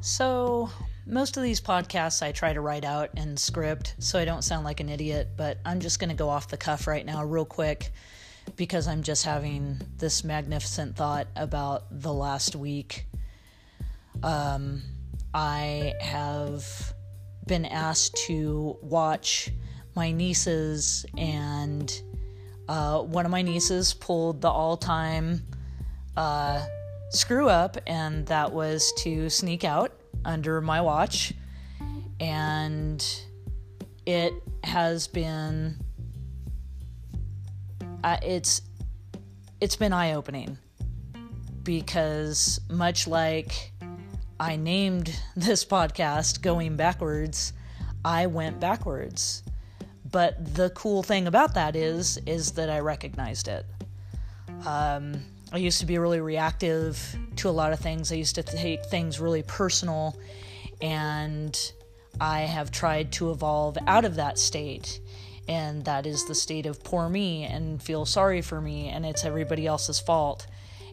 So, most of these podcasts I try to write out in script so I don't sound like an idiot, but I'm just going to go off the cuff right now, real quick, because I'm just having this magnificent thought about the last week. Um, I have been asked to watch my nieces, and uh, one of my nieces pulled the all time uh, screw up, and that was to sneak out under my watch. And it has been uh, it's it's been eye opening because much like I named this podcast going backwards, I went backwards. But the cool thing about that is is that I recognized it. Um, I used to be really reactive to a lot of things. I used to take things really personal, and I have tried to evolve out of that state. And that is the state of poor me and feel sorry for me, and it's everybody else's fault.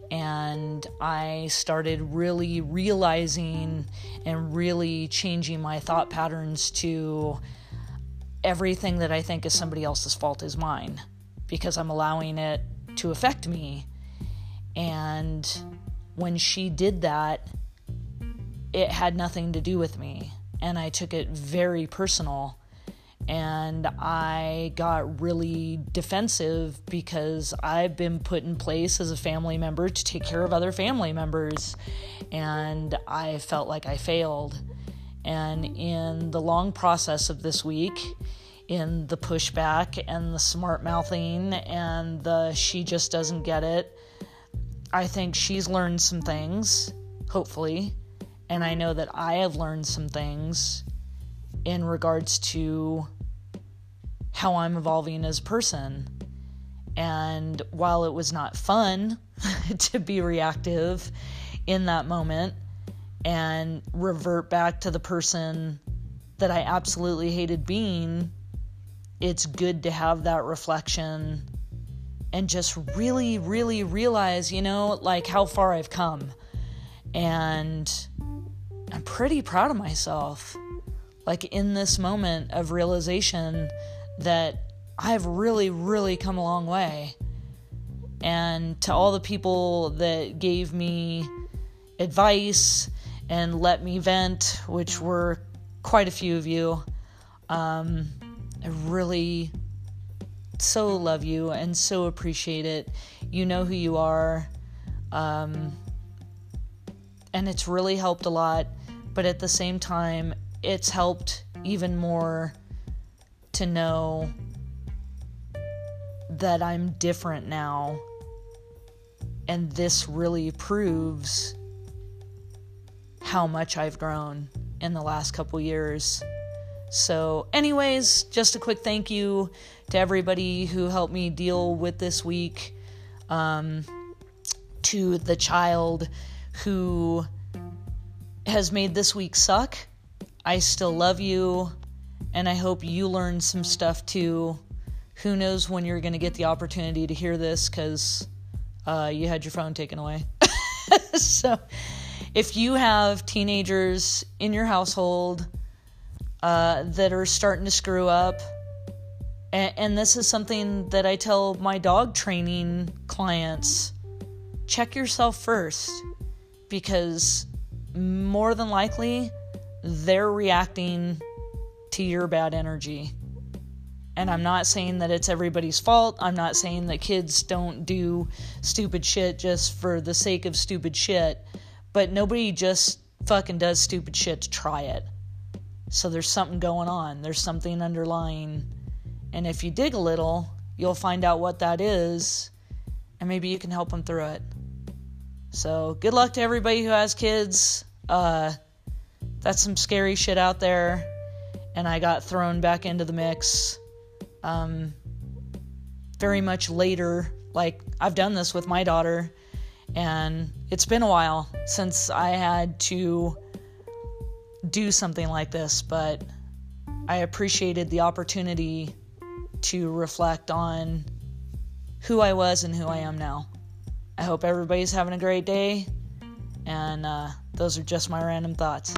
And I started really realizing and really changing my thought patterns to everything that I think is somebody else's fault is mine because I'm allowing it to affect me and when she did that, it had nothing to do with me. And I took it very personal. And I got really defensive because I've been put in place as a family member to take care of other family members. And I felt like I failed. And in the long process of this week, in the pushback and the smart mouthing and the she just doesn't get it, I think she's learned some things, hopefully, and I know that I have learned some things in regards to how I'm evolving as a person. And while it was not fun to be reactive in that moment and revert back to the person that I absolutely hated being, it's good to have that reflection and just really, really realize, you know, like how far I've come. And I'm pretty proud of myself. Like in this moment of realization that I've really, really come a long way. And to all the people that gave me advice and let me vent, which were quite a few of you, um, I really so love you and so appreciate it. You know who you are. Um, and it's really helped a lot. But at the same time, it's helped even more to know that I'm different now. And this really proves how much I've grown in the last couple years. So, anyways, just a quick thank you to everybody who helped me deal with this week, um, to the child who has made this week suck. I still love you, and I hope you learned some stuff too. Who knows when you're going to get the opportunity to hear this because uh, you had your phone taken away. so, if you have teenagers in your household, uh, that are starting to screw up. And, and this is something that I tell my dog training clients check yourself first because more than likely they're reacting to your bad energy. And I'm not saying that it's everybody's fault. I'm not saying that kids don't do stupid shit just for the sake of stupid shit. But nobody just fucking does stupid shit to try it. So there's something going on, there's something underlying. And if you dig a little, you'll find out what that is, and maybe you can help them through it. So good luck to everybody who has kids. Uh, that's some scary shit out there, and I got thrown back into the mix. Um, very much later, like I've done this with my daughter, and it's been a while since I had to do something like this, but I appreciated the opportunity to reflect on who I was and who I am now. I hope everybody's having a great day, And uh, those are just my random thoughts.